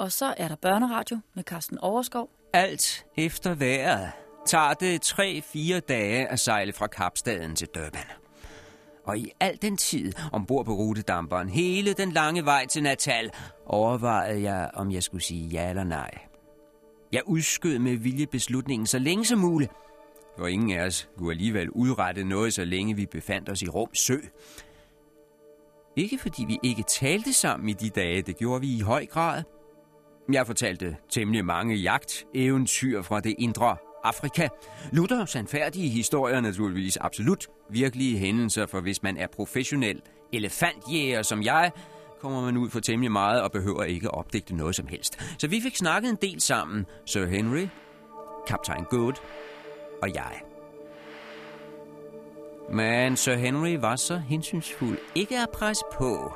Og så er der børneradio med Carsten Overskov. Alt efter vejret tager det 3-4 dage at sejle fra Kapstaden til Durban. Og i al den tid ombord på rutedamperen, hele den lange vej til Natal, overvejede jeg, om jeg skulle sige ja eller nej. Jeg udskød med vilje beslutningen så længe som muligt, for ingen af os kunne alligevel udrette noget, så længe vi befandt os i Rum Sø. Ikke fordi vi ikke talte sammen i de dage, det gjorde vi i høj grad. Jeg fortalte temmelig mange jagt-eventyr fra det indre Afrika. Luther sandfærdige historier naturligvis absolut virkelige hændelser, for hvis man er professionel elefantjæger som jeg, kommer man ud for temmelig meget og behøver ikke opdigte noget som helst. Så vi fik snakket en del sammen, Sir Henry, kaptajn Good og jeg. Men Sir Henry var så hensynsfuld ikke at presse på.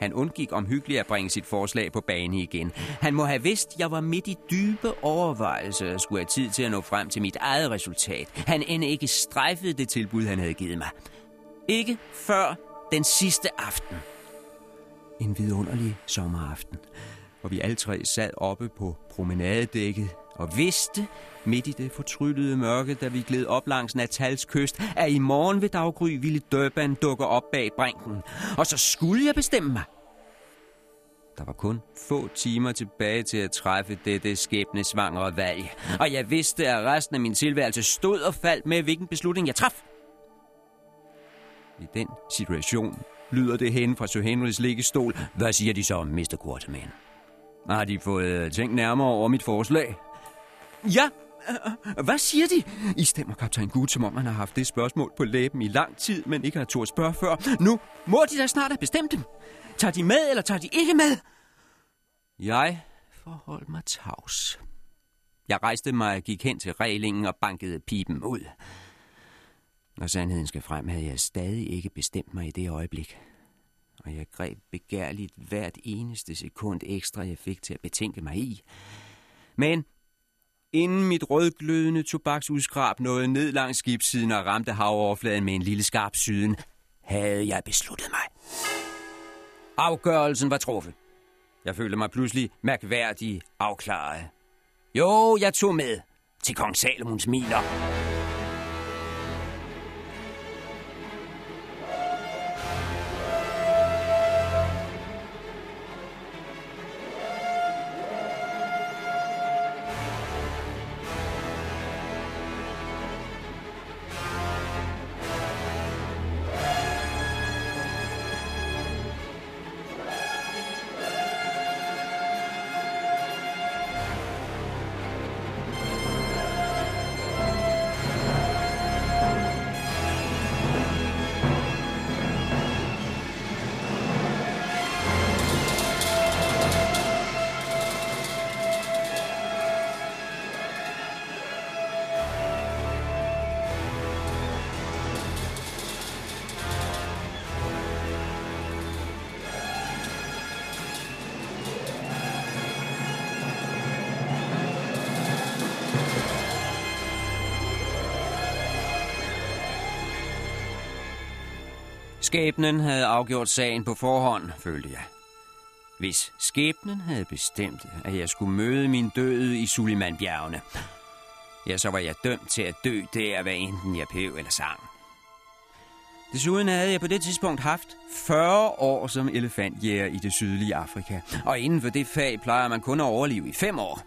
Han undgik omhyggeligt at bringe sit forslag på bane igen. Han må have vidst, jeg var midt i dybe overvejelser og skulle have tid til at nå frem til mit eget resultat. Han end ikke strejfede det tilbud, han havde givet mig. Ikke før den sidste aften. En vidunderlig sommeraften, hvor vi alle tre sad oppe på promenadedækket og vidste, midt i det fortryllede mørke, da vi gled op langs Natals kyst, at i morgen ved daggry ville Durban dukke op bag brinken. Og så skulle jeg bestemme mig. Der var kun få timer tilbage til at træffe dette skæbnesvangre valg. Og jeg vidste, at resten af min tilværelse stod og faldt med, hvilken beslutning jeg traf. I den situation lyder det hen fra Sir Henrys liggestol. Hvad siger de så, Mr. Quarterman? Har de fået tænkt nærmere over mit forslag? Ja, hvad siger de? I stemmer kaptajn Gut, som om han har haft det spørgsmål på læben i lang tid, men ikke har turt spørge før. Nu må de da snart have bestemt dem. Tager de med, eller tager de ikke med? Jeg forholdt mig tavs. Jeg rejste mig og gik hen til reglingen og bankede pipen ud. Når sandheden skal frem, havde jeg stadig ikke bestemt mig i det øjeblik. Og jeg greb begærligt hvert eneste sekund ekstra, jeg fik til at betænke mig i. Men inden mit rødglødende tobaksudskrab nåede ned langs skibssiden og ramte havoverfladen med en lille skarp syden, havde jeg besluttet mig. Afgørelsen var truffet. Jeg følte mig pludselig mærkværdig afklaret. Jo, jeg tog med til kong Salomons miler. Skæbnen havde afgjort sagen på forhånd, følte jeg. Hvis skæbnen havde bestemt, at jeg skulle møde min døde i Sulimanbjergene, ja, så var jeg dømt til at dø der, hvad enten jeg pev eller sang. Desuden havde jeg på det tidspunkt haft 40 år som elefantjæger i det sydlige Afrika, og inden for det fag plejer man kun at overleve i fem år.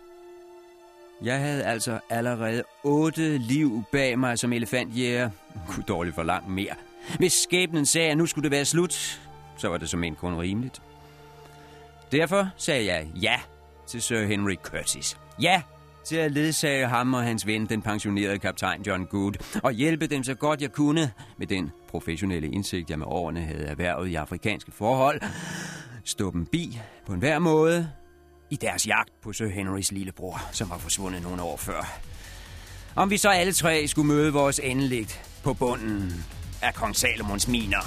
Jeg havde altså allerede otte liv bag mig som elefantjæger. Kunne dårligt for langt mere – hvis skæbnen sagde, at nu skulle det være slut, så var det som en kun rimeligt. Derfor sagde jeg ja til Sir Henry Curtis. Ja til at ledsage ham og hans ven, den pensionerede kaptajn John Good, og hjælpe dem så godt jeg kunne med den professionelle indsigt, jeg med årene havde erhvervet i afrikanske forhold. Stå dem bi på en hver måde i deres jagt på Sir Henrys lillebror, som var forsvundet nogle år før. Om vi så alle tre skulle møde vores endeligt på bunden af kong Salomons miner.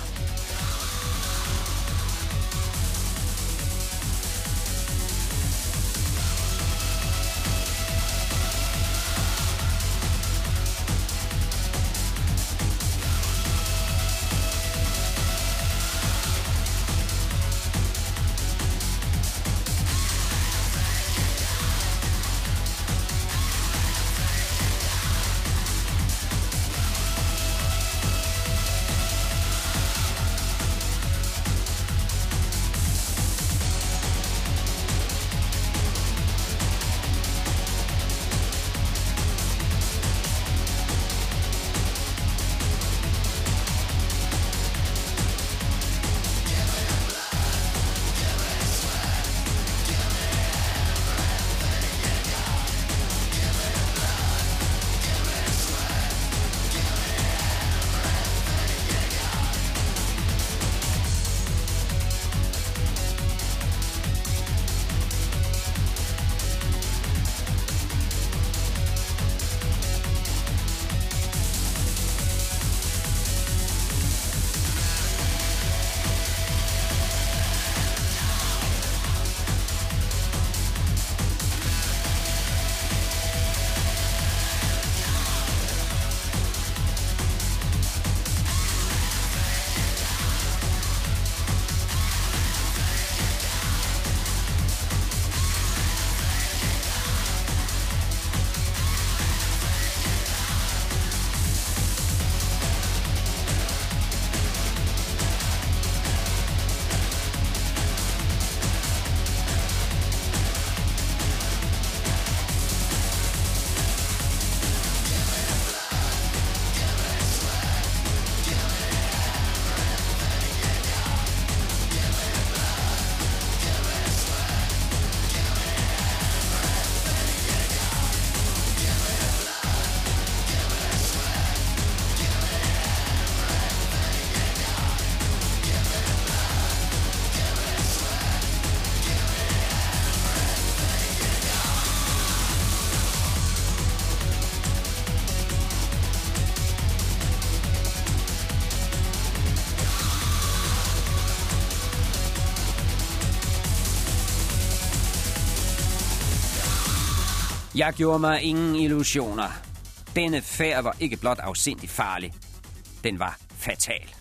Jeg gjorde mig ingen illusioner. Denne færd var ikke blot afsindig farlig. Den var fatal.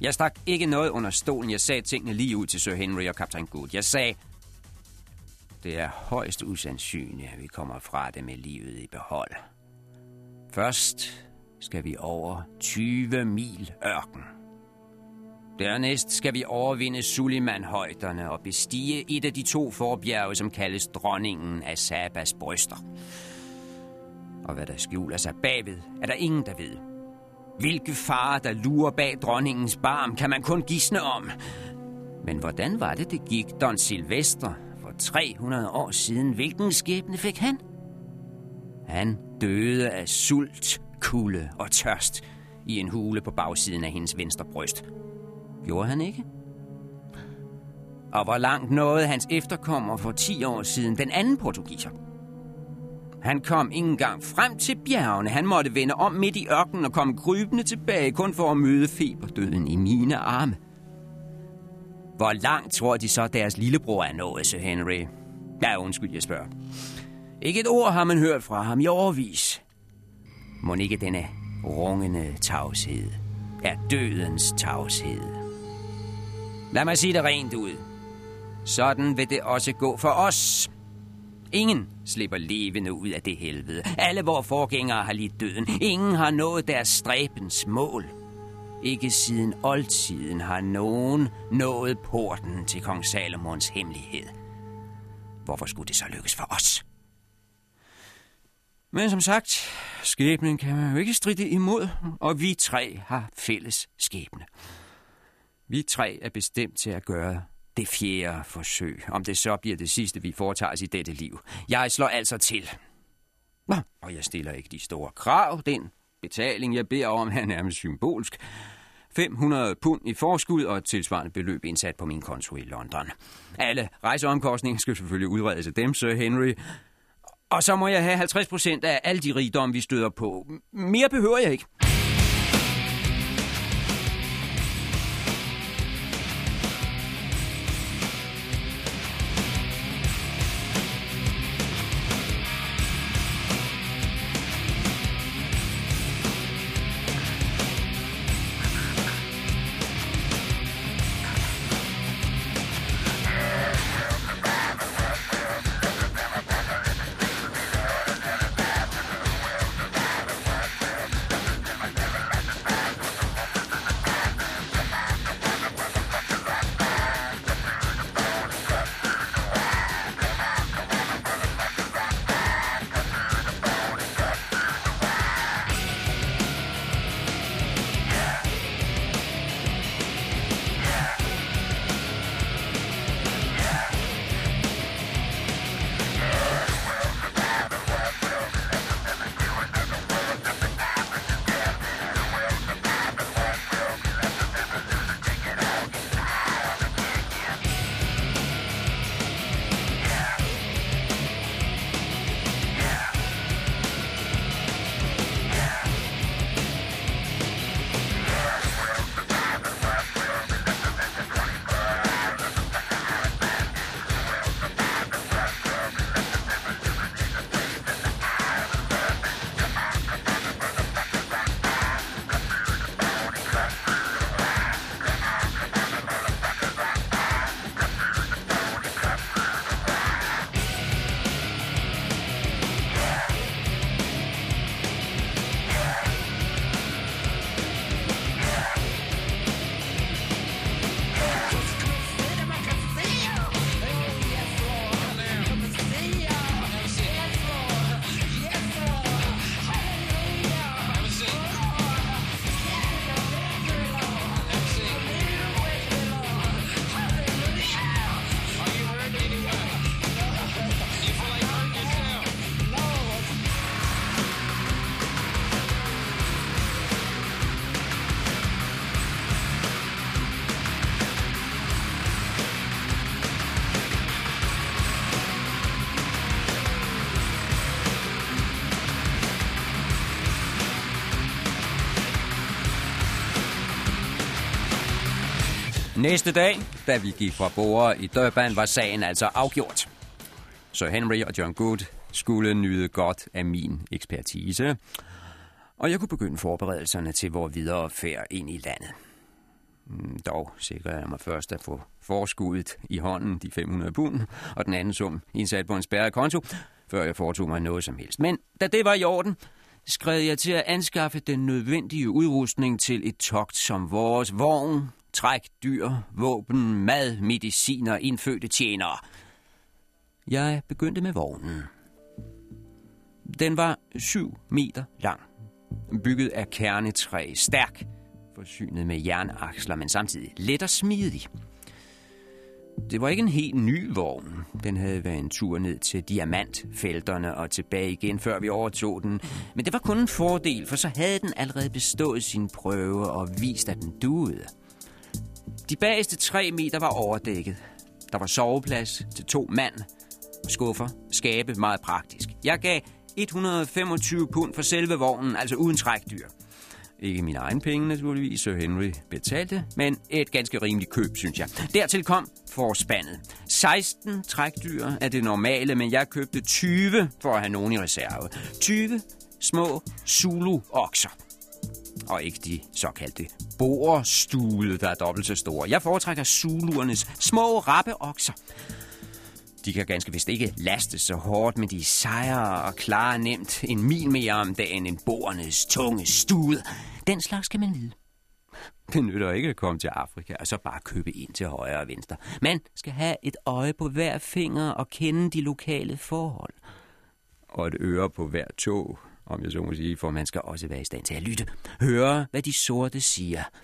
Jeg stak ikke noget under stolen. Jeg sagde tingene lige ud til Sir Henry og kaptajn Good. Jeg sagde, det er højst usandsynligt, at vi kommer fra det med livet i behold. Først skal vi over 20 mil ørken. Dernæst skal vi overvinde Suliman-højderne og bestige et af de to forbjerge, som kaldes dronningen af Sabas bryster. Og hvad der skjuler sig bagved, er der ingen, der ved. Hvilke farer, der lurer bag dronningens barm, kan man kun gisne om. Men hvordan var det, det gik Don Silvester for 300 år siden? Hvilken skæbne fik han? Han døde af sult, kulde og tørst i en hule på bagsiden af hendes venstre bryst. Gjorde han ikke? Og hvor langt nåede hans efterkommer for 10 år siden den anden portugiser? Han kom ikke engang frem til bjergene. Han måtte vende om midt i ørkenen og komme krybende tilbage, kun for at møde feberdøden i mine arme. Hvor langt tror de så, deres lillebror er nået, Sir Henry? Ja, undskyld, jeg spørger. Ikke et ord har man hørt fra ham i overvis. Må ikke denne rungende tavshed er dødens tavshed. Lad mig sige det rent ud. Sådan vil det også gå for os. Ingen slipper levende ud af det helvede. Alle vores forgængere har lidt døden. Ingen har nået deres stræbens mål. Ikke siden oldtiden har nogen nået porten til kong Salomons hemmelighed. Hvorfor skulle det så lykkes for os? Men som sagt, skæbnen kan man jo ikke stride imod, og vi tre har fælles skæbne. Vi tre er bestemt til at gøre det fjerde forsøg, om det så bliver det sidste, vi foretager os i dette liv. Jeg slår altså til. Nå, og jeg stiller ikke de store krav. Den betaling, jeg beder om, er nærmest symbolsk. 500 pund i forskud og et tilsvarende beløb indsat på min konto i London. Alle rejseomkostninger skal selvfølgelig udredes af dem, Sir Henry. Og så må jeg have 50 procent af alle de rigdomme, vi støder på. Mere behøver jeg ikke. Næste dag, da vi gik fra bordet i Durban, var sagen altså afgjort. Så Henry og John Good skulle nyde godt af min ekspertise, og jeg kunne begynde forberedelserne til vores videre færd ind i landet. Mm, dog sikrede jeg mig først at få forskuddet i hånden, de 500 pund, og den anden sum indsat på en spærret konto, før jeg foretog mig noget som helst. Men da det var i orden, skred jeg til at anskaffe den nødvendige udrustning til et togt som vores vogn, træk, dyr, våben, mad, mediciner, indfødte tjenere. Jeg begyndte med vognen. Den var 7 meter lang, bygget af kernetræ, stærk, forsynet med jernaksler, men samtidig let og smidig. Det var ikke en helt ny vogn. Den havde været en tur ned til diamantfelterne og tilbage igen, før vi overtog den. Men det var kun en fordel, for så havde den allerede bestået sin prøve og vist, at den duede. De bageste tre meter var overdækket. Der var soveplads til to mand, skuffer, skabe, meget praktisk. Jeg gav 125 pund for selve vognen, altså uden trækdyr. Ikke min egen penge naturligvis, så Henry betalte, men et ganske rimeligt køb, synes jeg. Dertil kom forspandet. 16 trækdyr er det normale, men jeg købte 20 for at have nogen i reserve. 20 små Zulu-okser. Og ikke de såkaldte borstude, der er dobbelt så store. Jeg foretrækker Zuluernes små rappe okser. De kan ganske vist ikke laste så hårdt, men de sejrer og klarer nemt en mil mere om dagen end borernes tunge stud. Den slags skal man vide. Det nytter ikke at komme til Afrika og så bare købe ind til højre og venstre. Man skal have et øje på hver finger og kende de lokale forhold. Og et øre på hver tog, om jeg så må sige, for man skal også være i stand til at lytte. Høre, hvad de sorte siger –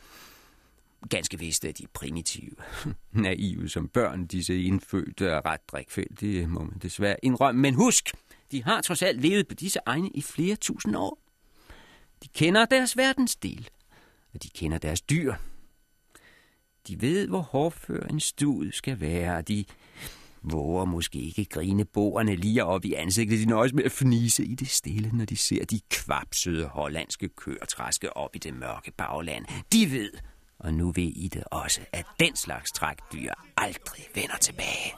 Ganske vist er de primitive, naive som børn, disse indfødte og ret drikfældige, må man desværre indrømme. Men husk, de har trods alt levet på disse egne i flere tusind år. De kender deres verdensdel, og de kender deres dyr. De ved, hvor hårdfør en stud skal være, og de våger måske ikke grine boerne lige op i ansigtet. De nøjes med at fnise i det stille, når de ser de kvapsøde hollandske køer træske op i det mørke bagland. De ved, og nu ved I det også, at den slags trækdyr aldrig vender tilbage.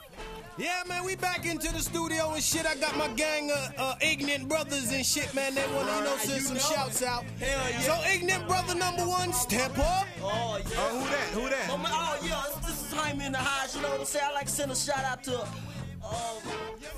Yeah, man, we back into the studio and shit. I got my gang of uh, ignorant brothers and shit, man. They want to, you know, send some shouts out. Hell yeah. So, ignorant brother number one, step up. Oh, yeah. Uh, who that? Who that? Oh, oh yeah, Jaime in the house. You know what I'm saying? I like to send a shout out to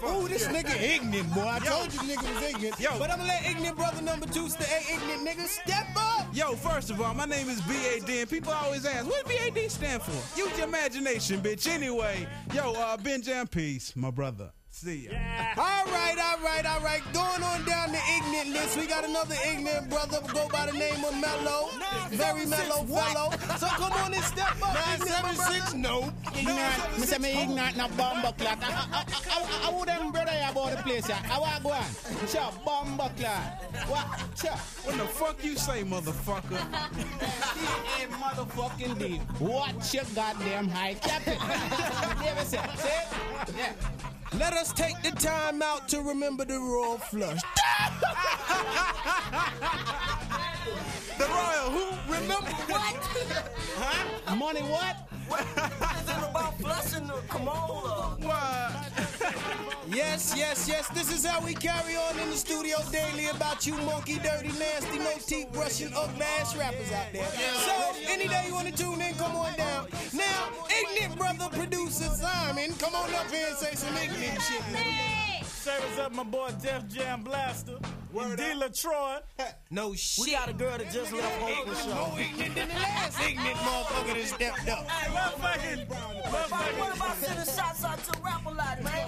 Ooh, this nigga ignorant, boy. I told you nigga was ignorant. Yo. But I'm gonna let ignorant brother number two stay ignorant nigga. Step up! Yo, first of all, my name is BAD, and people always ask, what BAD stand for? Use your imagination, bitch. Anyway, yo, uh, Ben Jam Peace, my brother. See ya. Yeah. All right, all right, all right. Going on down the ignorant list, we got another ignorant brother go by the name of Mellow. Very mellow fellow. So come on and step up. 976, no. Ignorant. Me say me ignorant na bomba clock. I would them brother about the place here. I want go on. Sure, bomba clock. What? Sure. What the fuck you say, motherfucker? ain't motherfucking deal. Watch your goddamn high captain. Never say. Say Yeah. Let us take the time out to remember the royal flush. the royal who? Remember what? huh? Money what? what? Is it about flushing the commode? What? Yes, yes, yes. This is how we carry on in the studio daily about you monkey, dirty, nasty, no teeth brushing, ugly ass rappers out there. So, any day you want to tune in, come on down. Now, ignorant brother producer Simon, come on up here and say some ignorant shit. Service up my boy Def Jam Blaster. Word D. LaTroy. no shit. We got a girl that just left home. Ignorant, more ignorant than the last ignorant motherfucker that stepped up. Hey, motherfucking, motherfucking. What about sending shots out to rap a lot, man?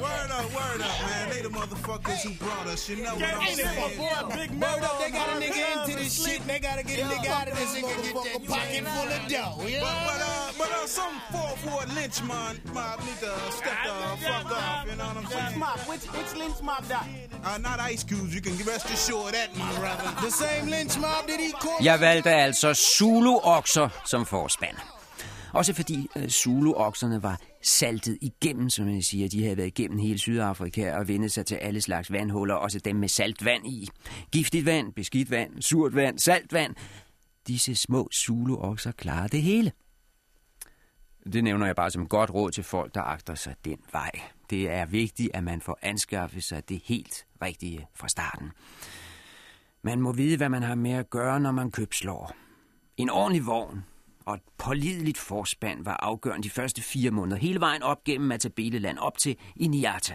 Word up, word up, man. They the motherfuckers who brought us. You know what I'm Ain't it my saying? boy Big Word up, they got a nigga into this shit. They gotta get a nigga out of this motherfucker pocket full of dough. You But, but, uh, but uh, some fall for a lynch man mob need to step the fuck off, you know what I'm Which saying? mob? Which, which lynch mob that? Uh, not ice cubes, you can rest assured that, my brother. The same lynch mob that he caught. Jeg valgte altså Zulu-okser som forspand. Også fordi uh, Zulu-okserne var saltet igennem, som jeg siger. De havde været igennem hele Sydafrika og vendt sig til alle slags vandhuller, også dem med saltvand i. Giftigt vand, beskidt vand, surt vand, saltvand. Disse små Zulu-okser klarer det hele. Det nævner jeg bare som godt råd til folk, der agter sig den vej. Det er vigtigt, at man får anskaffet sig det helt rigtige fra starten. Man må vide, hvad man har med at gøre, når man købslår. En ordentlig vogn og et pålideligt forspand var afgørende de første fire måneder, hele vejen op gennem Matabeleland op til Iniata.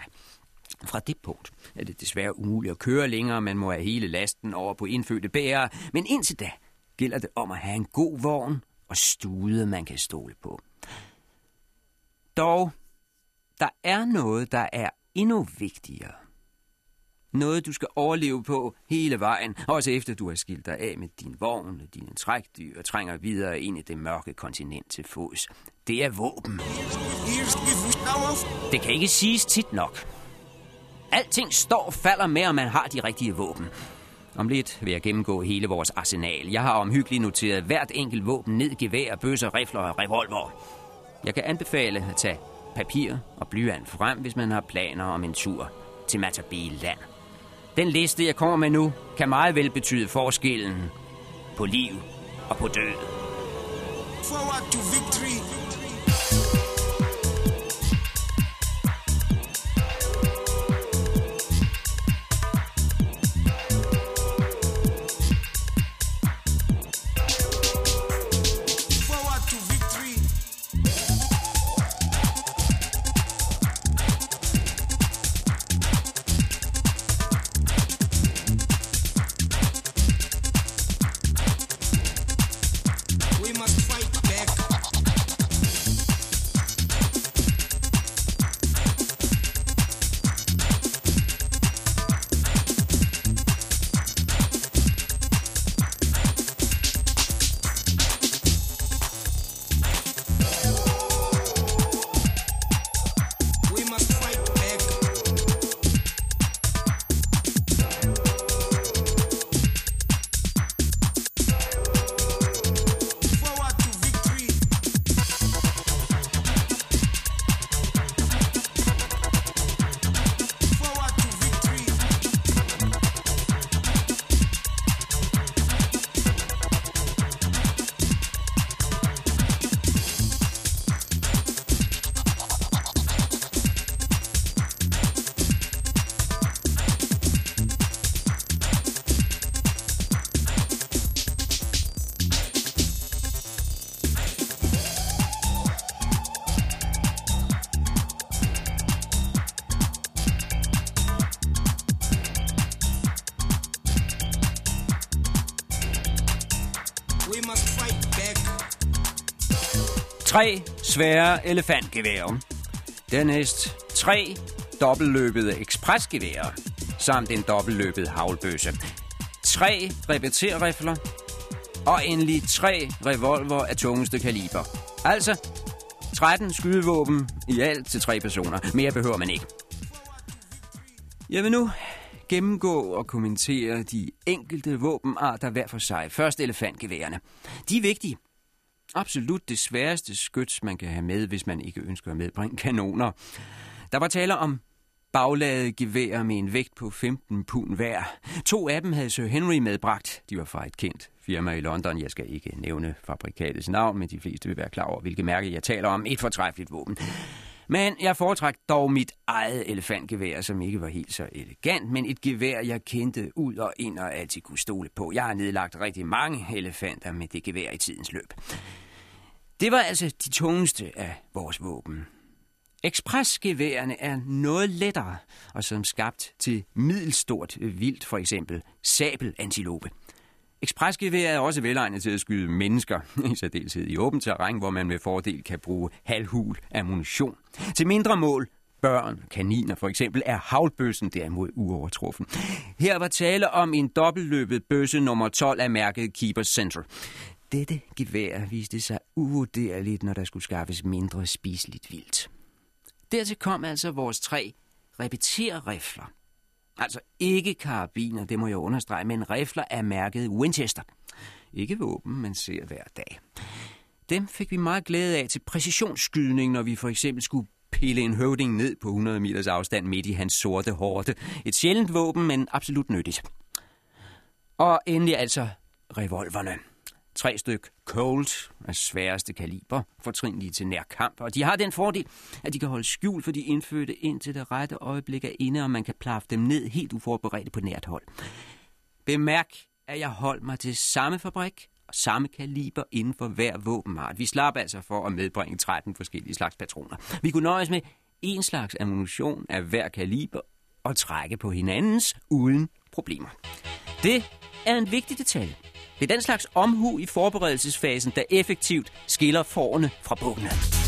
Fra det punkt er det desværre umuligt at køre længere, man må have hele lasten over på indfødte bærere, men indtil da gælder det om at have en god vogn og stude, man kan stole på. Dog, der er noget, der er endnu vigtigere. Noget, du skal overleve på hele vejen, også efter du har skilt dig af med din vogn og dine trækdyr og trænger videre ind i det mørke kontinent til fods. Det er våben. Det kan ikke siges tit nok. Alting står og falder med, om man har de rigtige våben. Om lidt vil jeg gennemgå hele vores arsenal. Jeg har omhyggeligt noteret hvert enkelt våben ned, gevær, bøsser, rifler og revolver. Jeg kan anbefale at tage papir og blyant frem, hvis man har planer om en tur til Matabele land. Den liste, jeg kommer med nu, kan meget vel betyde forskellen på liv og på død. Forward to victory. Tre svære elefantgeværer. Dernæst tre dobbeltløbede ekspresgeværer, samt en dobbeltløbet havlbøsse. Tre repeterrifler, og endelig tre revolver af tungeste kaliber. Altså 13 skydevåben i alt til tre personer. Mere behøver man ikke. Jeg vil nu gennemgå og kommentere de enkelte våbenarter hver for sig. Først elefantgeværerne. De er vigtige. Absolut det sværeste skyts, man kan have med, hvis man ikke ønsker at medbringe kanoner. Der var tale om bagladede geværer med en vægt på 15 pund hver. To af dem havde Sir Henry medbragt. De var fra et kendt firma i London. Jeg skal ikke nævne fabrikatets navn, men de fleste vil være klar over, hvilke mærke jeg taler om. Et fortræffeligt våben. Men jeg foretrak dog mit eget elefantgevær, som ikke var helt så elegant, men et gevær, jeg kendte ud og ind og altid kunne stole på. Jeg har nedlagt rigtig mange elefanter med det gevær i tidens løb. Det var altså de tungeste af vores våben. Ekspresgeværerne er noget lettere, og som skabt til middelstort vildt, for eksempel sabelantilope. Ekspresgevær er også velegnet til at skyde mennesker, i særdeleshed i åbent terræn, hvor man med fordel kan bruge halvhul ammunition. Til mindre mål, børn, kaniner for eksempel, er havlbøssen derimod uovertruffen. Her var tale om en dobbeltløbet bøsse nummer 12 af mærket Keeper Center. Dette gevær viste sig uvurderligt, når der skulle skaffes mindre spiseligt vildt. Dertil kom altså vores tre repeterrifler. Altså ikke karabiner, det må jeg understrege, men rifler er mærket Winchester. Ikke våben, man ser hver dag. Dem fik vi meget glæde af til præcisionsskydning, når vi for eksempel skulle pille en høvding ned på 100 meters afstand midt i hans sorte hårde. Et sjældent våben, men absolut nyttigt. Og endelig altså revolverne tre styk Colt af sværeste kaliber, fortrinlige til nærkamp, og de har den fordel, at de kan holde skjul for de indfødte indtil det rette øjeblik er inde, og man kan plaffe dem ned helt uforberedt på nært hold. Bemærk, at jeg holdt mig til samme fabrik og samme kaliber inden for hver våbenart. Vi slap altså for at medbringe 13 forskellige slags patroner. Vi kunne nøjes med en slags ammunition af hver kaliber og trække på hinandens uden problemer. Det er en vigtig detalje. Det er den slags omhu i forberedelsesfasen, der effektivt skiller forerne fra bukkene.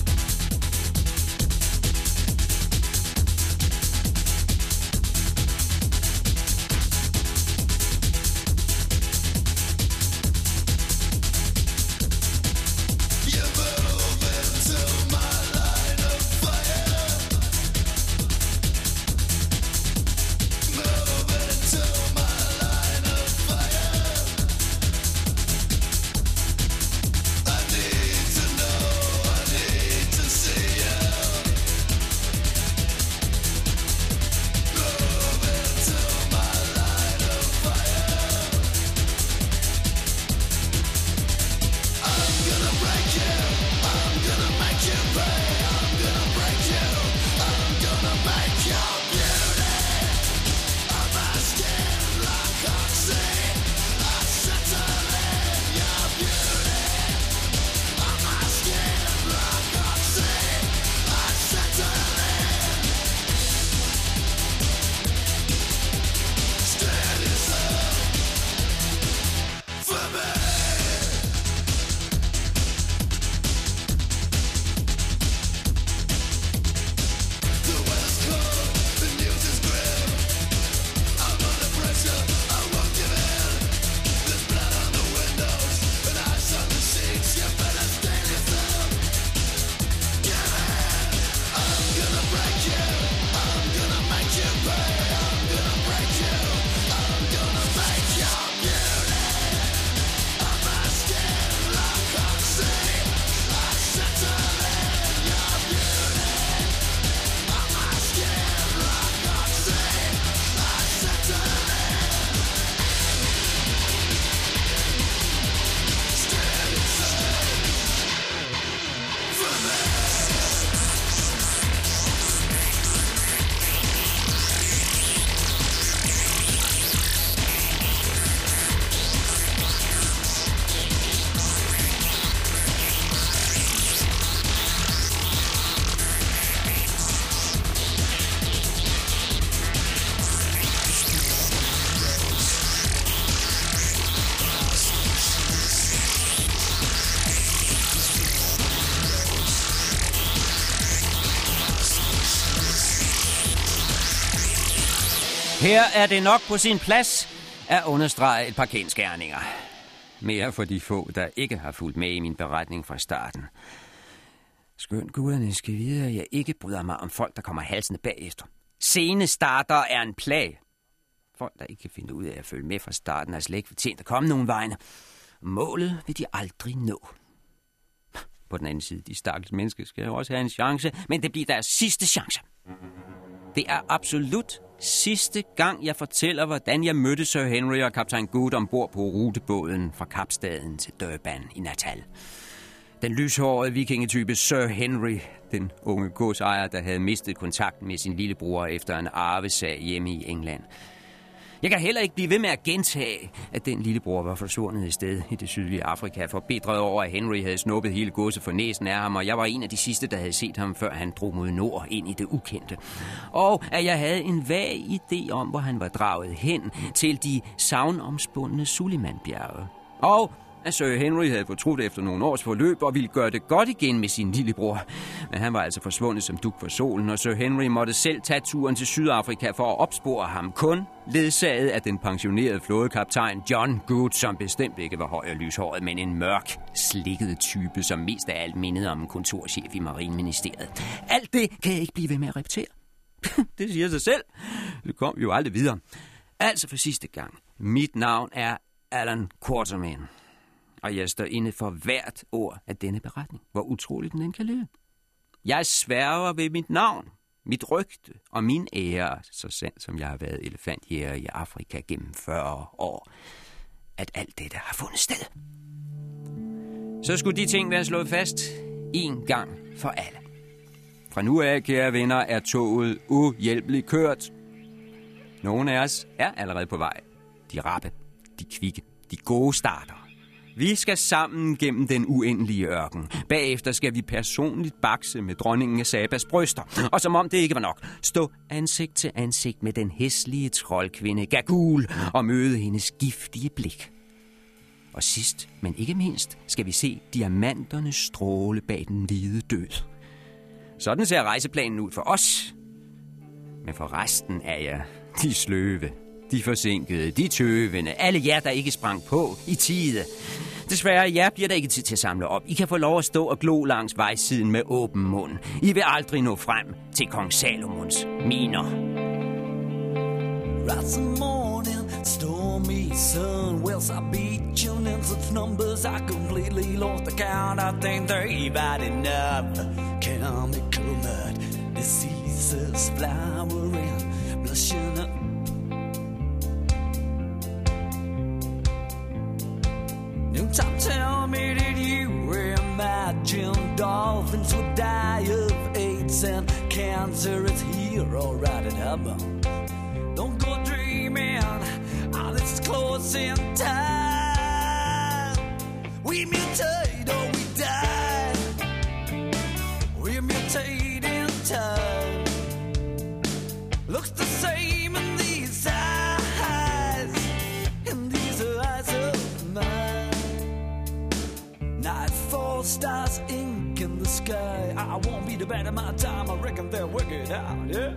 Her er det nok på sin plads at understrege et par kendskærninger. Mere for de få, der ikke har fulgt med i min beretning fra starten. Skønt guderne skal vide, at jeg ikke bryder mig om folk, der kommer halsende bagefter. Scenestarter er en plag. Folk, der ikke kan finde ud af at følge med fra starten, er slet ikke fortjent at komme nogen vegne. Målet vil de aldrig nå. På den anden side, de stakkels mennesker skal jo også have en chance, men det bliver deres sidste chance. Det er absolut sidste gang, jeg fortæller, hvordan jeg mødte Sir Henry og kaptajn Good ombord på rutebåden fra Kapstaden til Durban i Natal. Den lyshårede vikingetype Sir Henry, den unge godsejer, der havde mistet kontakten med sin lillebror efter en arvesag hjemme i England. Jeg kan heller ikke blive ved med at gentage, at den lillebror var forsvundet et sted i det sydlige Afrika, forbedret over, at Henry havde snuppet hele godset for næsen af ham, og jeg var en af de sidste, der havde set ham, før han drog mod nord ind i det ukendte. Og at jeg havde en vag idé om, hvor han var draget hen til de savnomspundne Sulimanbjerge. Og at Sir Henry havde fortrudt efter nogle års forløb og ville gøre det godt igen med sin lillebror. Men han var altså forsvundet som duk for solen, og Sir Henry måtte selv tage turen til Sydafrika for at opspore ham, kun ledsaget af den pensionerede flådekaptajn John Good, som bestemt ikke var høj og lyshåret, men en mørk, slikket type, som mest af alt mindede om en kontorchef i Marineministeriet. Alt det kan jeg ikke blive ved med at repetere. det siger sig selv. Det kom jo aldrig videre. Altså for sidste gang. Mit navn er Alan Quarterman og jeg står inde for hvert ord af denne beretning, hvor utrolig den end kan lyde. Jeg sværger ved mit navn, mit rygte og min ære, så sandt som jeg har været elefantjæger i Afrika gennem 40 år, at alt dette har fundet sted. Så skulle de ting være slået fast en gang for alle. Fra nu af, kære venner, er toget uhjælpeligt kørt. Nogle af os er allerede på vej. De rappe, de kvikke, de gode starter. Vi skal sammen gennem den uendelige ørken. Bagefter skal vi personligt bakse med dronningen af Sabas bryster. Og som om det ikke var nok, stå ansigt til ansigt med den hæslige troldkvinde Gagul og møde hendes giftige blik. Og sidst, men ikke mindst, skal vi se diamanterne stråle bag den hvide død. Sådan ser rejseplanen ud for os. Men for resten er jeg de sløve, de forsinkede, de tøvende, alle jer, der ikke sprang på i tide. Desværre, jer bliver der ikke tid til at samle op. I kan få lov at stå og glo langs vejsiden med åben mund. I vil aldrig nå frem til kong Salomons miner. Rise the morning, stormy sun. Wells I beat you in such numbers I completely lost the count. I think they've had enough. Chemical mud, diseases flowering, blushing up. Time, tell me, did you imagine dolphins would die of AIDS and cancer is here or right in heaven? Don't go dreaming, ah, this is close in time. We mutate or we die. We mutate sky. I won't be the bad of my time. I reckon they'll work it out, yeah.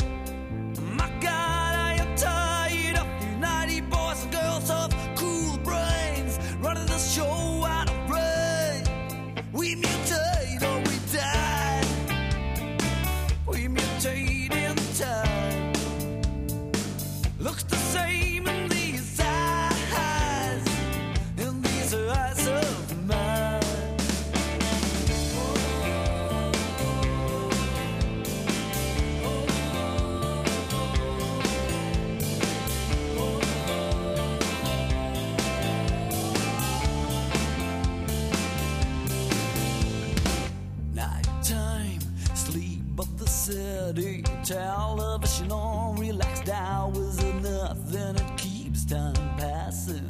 Television on relaxed hours of nothing. It keeps time passing.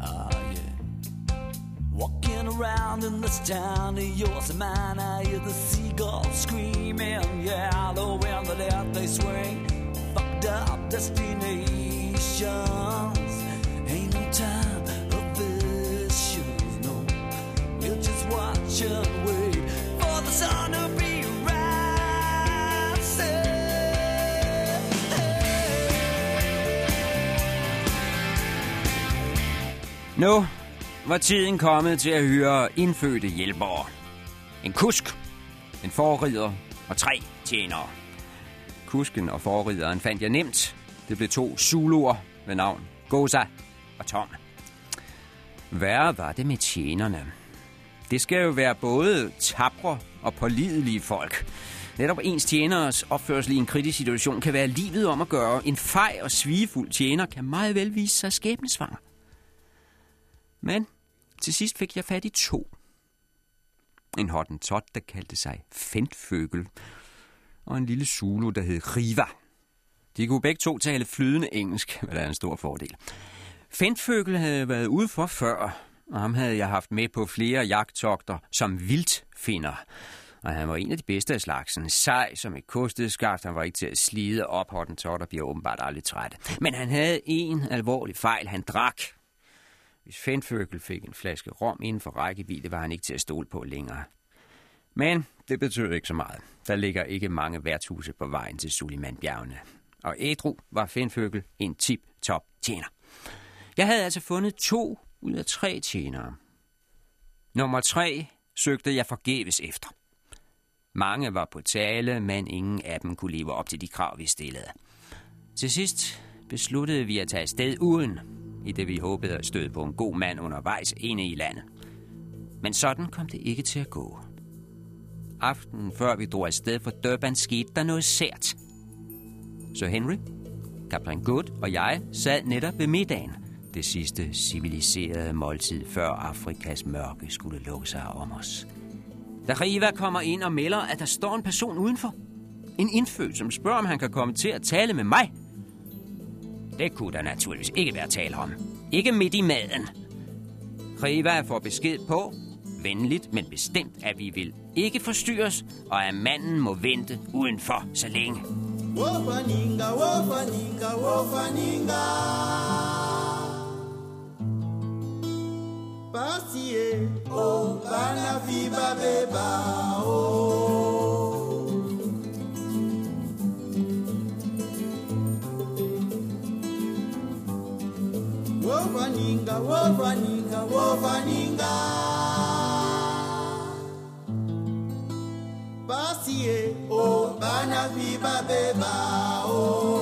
Ah, yeah. Walking around in this town of yours and mine, I hear the seagulls screaming. Yeah, the wind the out they swing. Fucked up destinations. Ain't no time for visions, no. We'll just watch and wait for the sun Nu var tiden kommet til at hyre indfødte hjælpere. En kusk, en forrider og tre tjenere. Kusken og forrideren fandt jeg nemt. Det blev to zuluer ved navn Goza og Tom. Værre var det med tjenerne. Det skal jo være både tabre og pålidelige folk. Netop ens tjeneres opførsel i en kritisk situation kan være livet om at gøre. En fej og svigefuld tjener kan meget vel vise sig skæbnesvanger. Men til sidst fik jeg fat i to. En hottentot, der kaldte sig Fentføgel, og en lille Zulu, der hed Riva. De kunne begge to tale flydende engelsk, hvad der er en stor fordel. Fentføgel havde været ude for før, og ham havde jeg haft med på flere jagttogter som vildtfinder. Og han var en af de bedste af slagsen. Sej som et kosteskaft. Han var ikke til at slide op. Hottentot og bliver åbenbart aldrig træt. Men han havde en alvorlig fejl. Han drak. Hvis Fenføkel fik en flaske rom inden for rækkevidde, var han ikke til at stole på længere. Men det betød ikke så meget. Der ligger ikke mange værtshuse på vejen til Sulimanbjergene. Og ædru var Fenføkel en tip-top tjener. Jeg havde altså fundet to ud af tre tjenere. Nummer tre søgte jeg forgæves efter. Mange var på tale, men ingen af dem kunne leve op til de krav, vi stillede. Til sidst besluttede vi at tage afsted uden, i det vi håbede at støde på en god mand undervejs inde i landet. Men sådan kom det ikke til at gå. Aftenen før vi drog afsted for Durban skete der noget sært. Så Henry, kaptajn Good og jeg sad netop ved middagen, Det sidste civiliserede måltid, før Afrikas mørke skulle lukke sig om os. Da Riva kommer ind og melder, at der står en person udenfor. En indfødt, som spørger, om han kan komme til at tale med mig. Det kunne der naturligvis ikke være tale om. Ikke midt i maden. Riva får besked på, venligt, men bestemt, at vi vil ikke forstyrres, og at manden må vente udenfor så længe. wofaninga wofaninga wofaninga pasie o bana fiba beba o wofaninga wofaninga wofaninga pasie o bana fiba beba o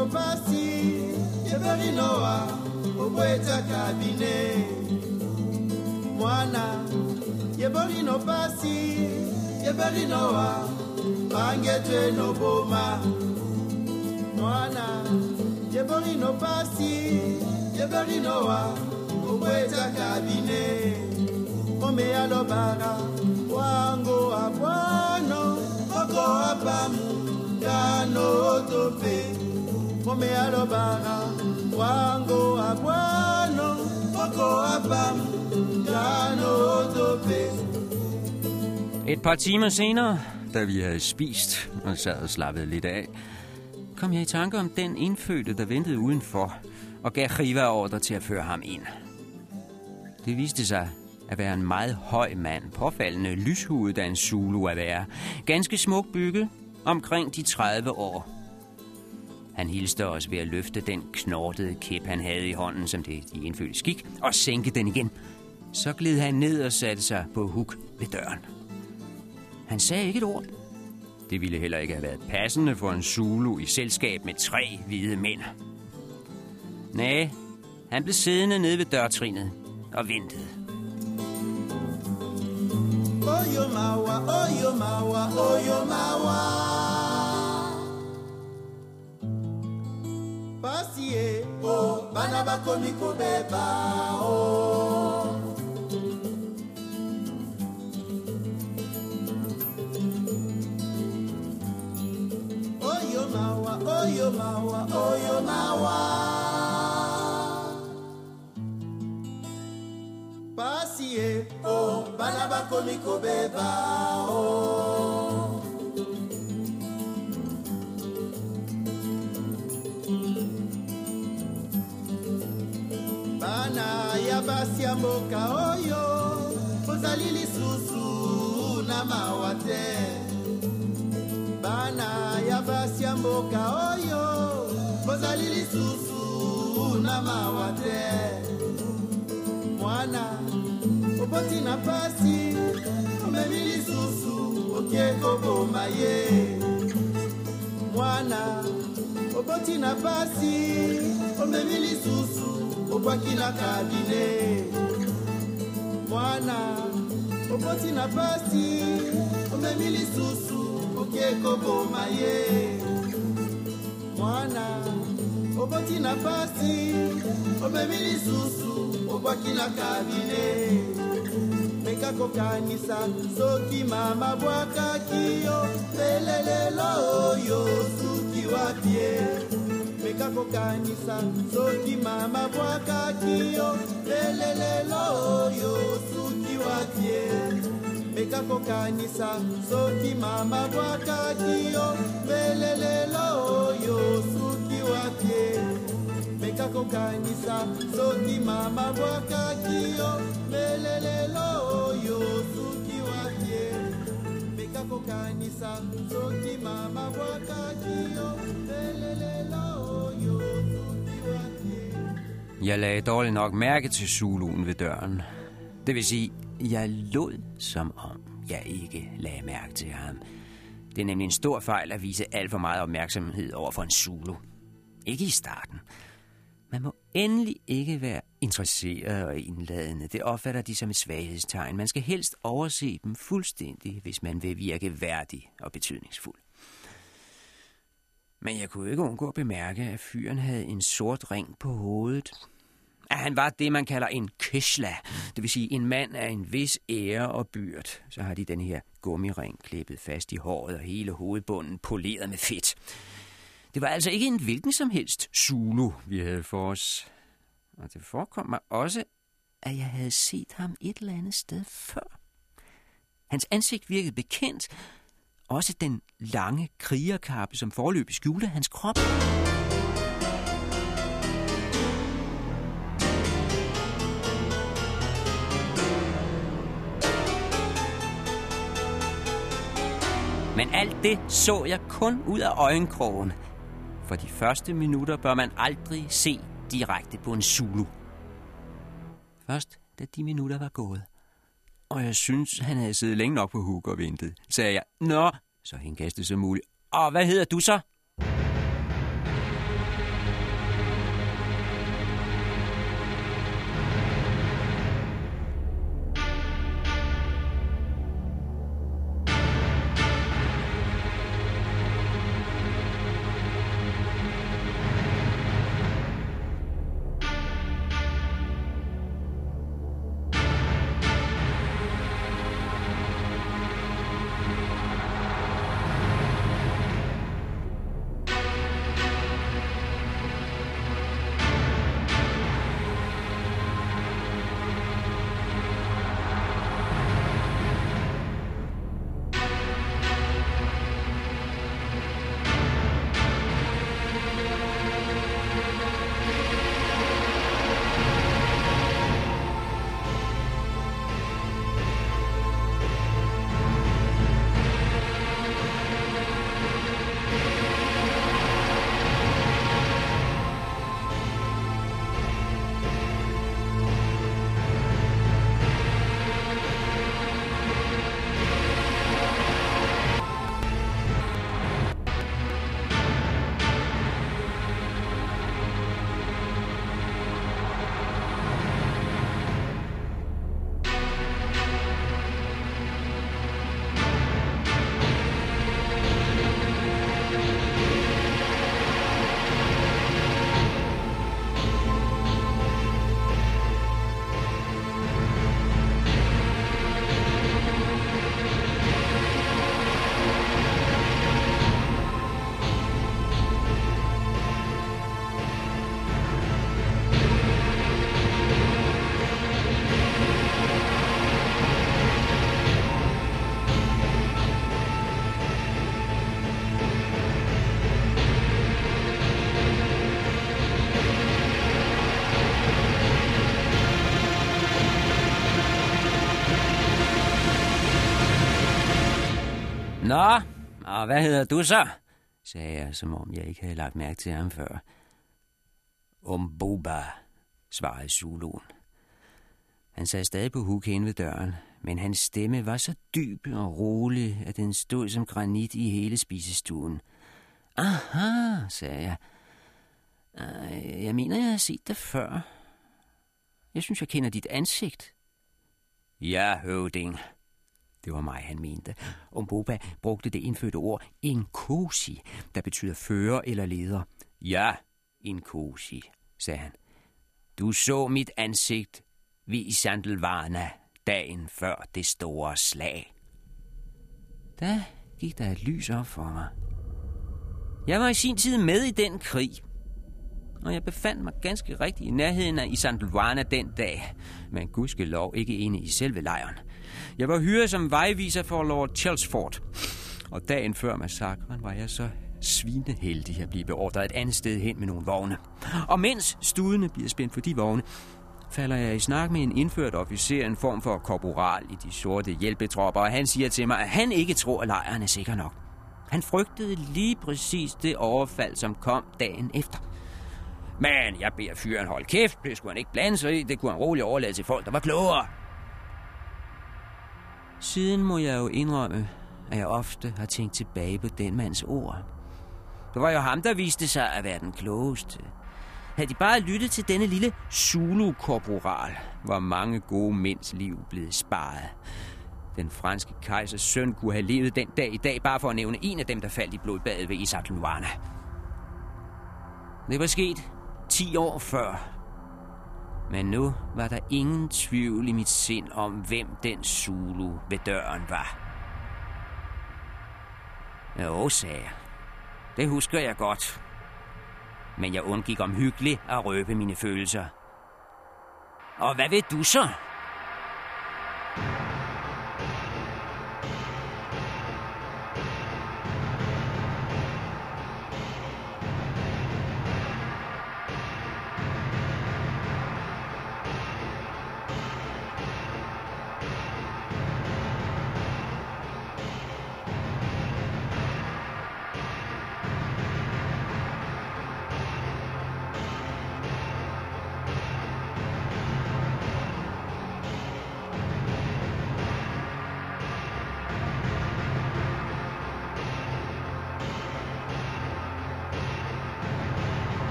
no pasi eberi noa obweta kabine mwana yebori no pasi yeberi noa bangetwe no boma mwana yebori no pasi yeberi noa obweta kabine omeya lobara wango abwano oko abamu gano otope omeyalobara wango abwano oko apamu ngano otope Et par timer senere, da vi havde spist og sad og slappet lidt af, kom jeg i tanke om den indfødte, der ventede udenfor, og gav Riva ordre til at føre ham ind. Det viste sig at være en meget høj mand, påfaldende lyshudet af en Zulu at være. Ganske smuk bygget, omkring de 30 år. Han hilste os ved at løfte den knortede kæp, han havde i hånden, som det de indfødte skik, og sænke den igen. Så gled han ned og satte sig på huk ved døren. Han sagde ikke et ord. Det ville heller ikke have været passende for en Zulu i selskab med tre hvide mænd. Nej, han blev siddende nede ved dørtrinet og ventede. Oh, Oyo mawa, oyo mawa, oyo mawa. Pasi o oh, bana bakomi kobeba o. Oyo mawa, oyo mawa, oyo mawa. Pasi o oh, bana bakomi kobeba o. bana ya basi ya mboka oyo bozali lisusu na mawa te. Bana ya basi ya mboka oyo bozali lisusu na mawa te. Mwana oboti na pasi omemi lisusu okie koboma ye. Mwana oboti na pasi omemi lisusu obwaki na kabine. Mwana oboti na pasi omemi lisusu okie koboma ye. Mwana oboti na pasi omemi lisusu obwaki na kabine. Meka kokanisa soki mama bwakaki yo lelelelo oyo suki wapie meka kokanisa soki mama bwakaki yo lelelelo oyo suki wapie meka kokanisa soki mama bwakaki yo lelelelo oyo suki wapie meka kokanisa soki mama bwakaki yo melelelo oyo suki watie. Meka kokanisa soki mama bwakaki yo watie Jeg lagde dårligt nok mærke til Zuluen ved døren. Det vil sige, jeg lod som om jeg ikke lagde mærke til ham. Det er nemlig en stor fejl at vise alt for meget opmærksomhed over for en Zulu. Ikke i starten. Man må endelig ikke være interesseret og indladende. Det opfatter de som et svaghedstegn. Man skal helst overse dem fuldstændig, hvis man vil virke værdig og betydningsfuld. Men jeg kunne ikke undgå at bemærke, at fyren havde en sort ring på hovedet. At han var det, man kalder en kishla, det vil sige en mand af en vis ære og byrd. Så har de den her gummiring klippet fast i håret og hele hovedbunden poleret med fedt. Det var altså ikke en hvilken som helst Zulu, vi havde for os. Og det forekom mig også, at jeg havde set ham et eller andet sted før. Hans ansigt virkede bekendt. Også den lange krigerkappe, som forløbig skjulte hans krop. Men alt det så jeg kun ud af øjenkrogen. For de første minutter bør man aldrig se direkte på en Zulu. Først da de minutter var gået, og jeg synes, han havde siddet længe nok på huk og ventet, sagde jeg, Nå, så henkastet som muligt. Og hvad hedder du så? Nå, og hvad hedder du så? sagde jeg, som om jeg ikke havde lagt mærke til ham før. Umbuba, svarede Zuluen. Han sad stadig på huk hen ved døren, men hans stemme var så dyb og rolig, at den stod som granit i hele spisestuen. Aha, sagde jeg. Jeg mener, jeg har set dig før. Jeg synes, jeg kender dit ansigt. Ja, høvding. Det var mig, han mente. Umboba brugte det indfødte ord inkosi, der betyder fører eller leder. Ja, inkosi, sagde han. Du så mit ansigt ved i dagen før det store slag. Da gik der et lys op for mig. Jeg var i sin tid med i den krig, og jeg befandt mig ganske rigtigt i nærheden af Isandlwana den dag, men gudskelov ikke inde i selve lejren. Jeg var hyret som vejviser for Lord Chelmsford, og dagen før massakren var jeg så svineheldig at blive beordret et andet sted hen med nogle vogne. Og mens studene bliver spændt for de vogne, falder jeg i snak med en indført officer, en form for korporal i de sorte hjælpetropper, og han siger til mig, at han ikke tror, at lejren er sikker nok. Han frygtede lige præcis det overfald, som kom dagen efter. Men jeg beder fyren holde kæft, det skulle han ikke blande sig i, det kunne han roligt overlade til folk, der var klogere. Siden må jeg jo indrømme, at jeg ofte har tænkt tilbage på den mands ord. Det var jo ham, der viste sig at være den klogeste. Havde de bare lyttet til denne lille Zulu-korporal, var mange gode mænds liv blevet sparet. Den franske kejsers søn kunne have levet den dag i dag, bare for at nævne en af dem, der faldt i blodbadet ved Isaac Luana. Det var sket 10 år før. Men nu var der ingen tvivl i mit sind om, hvem den Zulu ved døren var. Jo, oh, sagde jeg. Det husker jeg godt. Men jeg undgik omhyggeligt at røbe mine følelser. Og hvad ved du så?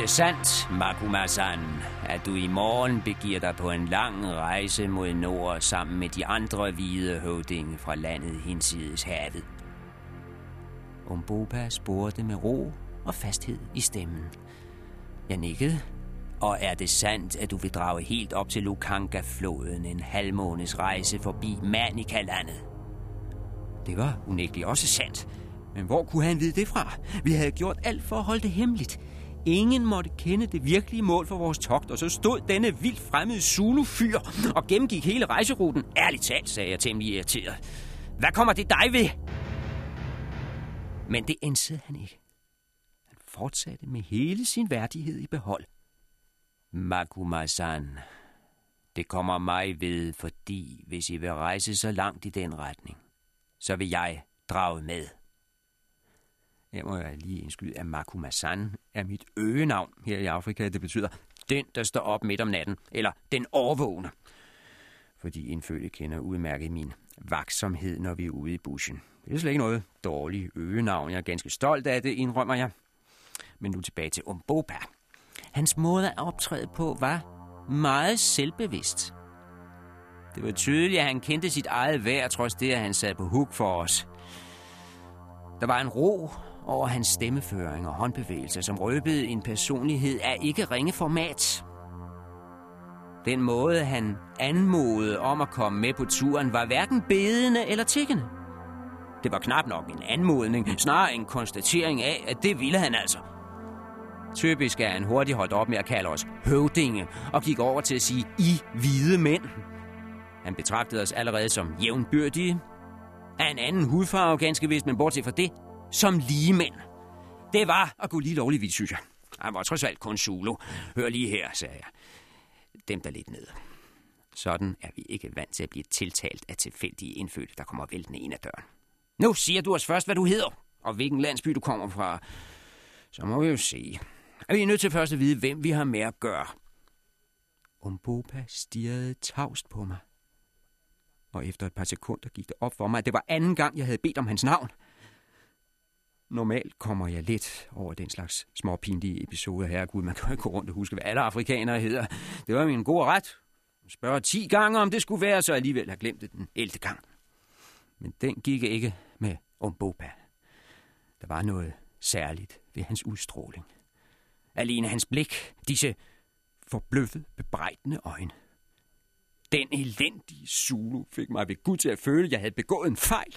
Det sandt, Makumasan, at du i morgen begiver dig på en lang rejse mod nord sammen med de andre hvide høvdinge fra landet hinsides havet? Umbopa spurgte med ro og fasthed i stemmen. Jeg nikkede. Og er det sandt, at du vil drage helt op til Lukanga-floden en halvmånes rejse forbi Manika-landet? Det var unægteligt også sandt. Men hvor kunne han vide det fra? Vi havde gjort alt for at holde det hemmeligt. Ingen måtte kende det virkelige mål for vores togt, og så stod denne vildt fremmede Zulu-fyr og gennemgik hele rejseruten. Ærligt talt, sagde jeg temmelig irriteret. Hvad kommer det dig ved? Men det indsede han ikke. Han fortsatte med hele sin værdighed i behold. Makumasan, det kommer mig ved, fordi hvis I vil rejse så langt i den retning, så vil jeg drage med. Her må jeg lige indskyde, at Makumasan er mit øgenavn her i Afrika. Det betyder den, der står op midt om natten, eller den overvågne. Fordi indfødte kender udmærket min vaksomhed, når vi er ude i buschen. Det er slet ikke noget dårligt øgenavn. Jeg er ganske stolt af det, indrømmer jeg. Men nu tilbage til Umbopa. Hans måde at optræde på var meget selvbevidst. Det var tydeligt, at han kendte sit eget værd, trods det, at han sad på huk for os. Der var en ro over hans stemmeføring og håndbevægelser, som røbede en personlighed af ikke ringe format. Den måde, han anmodede om at komme med på turen, var hverken bedende eller tikkende. Det var knap nok en anmodning, snarere en konstatering af, at det ville han altså. Typisk er han hurtigt holdt op med at kalde os høvdinge, og gik over til at sige I hvide mænd. Han betragtede os allerede som jævnbyrdige, af en anden hudfarve ganske vist, men bortset fra det, som lige mænd. Det var at gå lige lovligt vidt, synes jeg. Han var trods alt kun Zulu. Hør lige her, sagde jeg. Dem der lidt ned. Sådan er vi ikke vant til at blive tiltalt af tilfældige indfødte, der kommer væltende ind ad døren. Nu siger du os først, hvad du hedder, og hvilken landsby du kommer fra. Så må vi jo se. Er vi nødt til først at vide, hvem vi har med at gøre. Umbopa stirrede tavst på mig. Og efter et par sekunder gik det op for mig, at det var anden gang, jeg havde bedt om hans navn. Normalt kommer jeg lidt over den slags små pinlige episoder. Herregud, man kan jo ikke gå rundt og huske, hvad alle afrikanere hedder. Det var min gode ret. Spørge ti gange, om det skulle være, så alligevel har glemt det den 11. gang. Men den gik ikke med Umbopa. Der var noget særligt ved hans udstråling. Alene hans blik, disse forbløffet, bebrejdende øjne. Den elendige Zulu fik mig ved Gud til at føle, at jeg havde begået en fejl.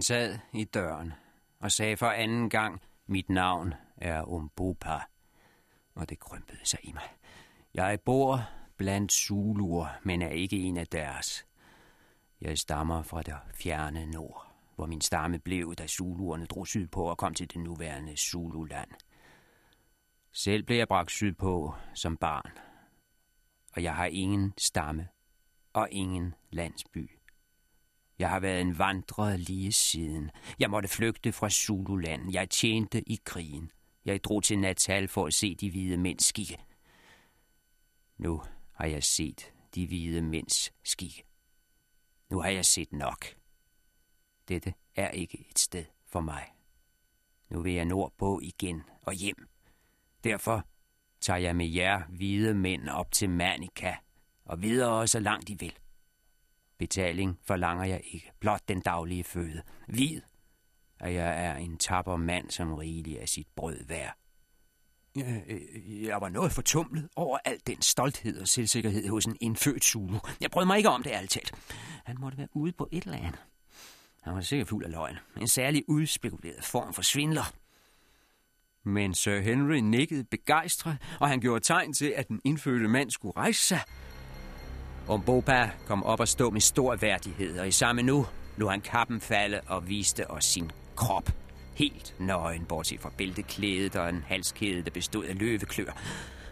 Han sad i døren og sagde for anden gang, mit navn er Umbupa. Og det krympede sig i mig. Jeg bor blandt Zuluer, men er ikke en af deres. Jeg stammer fra det fjerne nord, hvor min stamme blev, da Zuluerne drog sydpå og kom til det nuværende Zululand. Selv blev jeg bragt sydpå som barn, og jeg har ingen stamme og ingen landsby. Jeg har været en vandrer lige siden. Jeg måtte flygte fra Zululand. Jeg tjente i krigen. Jeg drog til Natal for at se de hvide mænds skikke. Nu har jeg set de hvide mænds skikke. Nu har jeg set nok. Dette er ikke et sted for mig. Nu vil jeg nordpå igen og hjem. Derfor tager jeg med jer hvide mænd op til Manika og videre så langt I vil. Betaling forlanger jeg ikke, blot den daglige føde. Vid, at jeg er en tapper mand, som rigelig er sit brød værd. Øh, jeg, var noget fortumlet over al den stolthed og selvsikkerhed hos en indfødt Zulu. Jeg brød mig ikke om det altid. Han måtte være ude på et eller andet. Han var sikkert fuld af løgn. En særlig udspekuleret form for svindler. Men Sir Henry nikkede begejstret, og han gjorde tegn til, at den indfødte mand skulle rejse sig. Ombopa kom op og stå med stor værdighed, og i samme nu lå han kappen falde og viste os sin krop. Helt nøgen, bortset fra bælteklædet og en halskæde, der bestod af løveklør.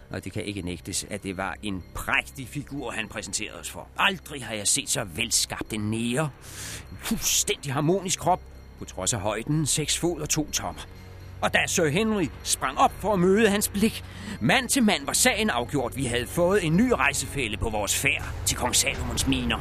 Og det kan ikke nægtes, at det var en prægtig figur, han præsenterede os for. Aldrig har jeg set så velskabt en nære. En fuldstændig harmonisk krop, på trods af højden, 6 fod og to tommer. Og da Sir Henry sprang op for at møde hans blik, mand til mand var sagen afgjort. Vi havde fået en ny rejsefælde på vores færd til kong Salomons miner.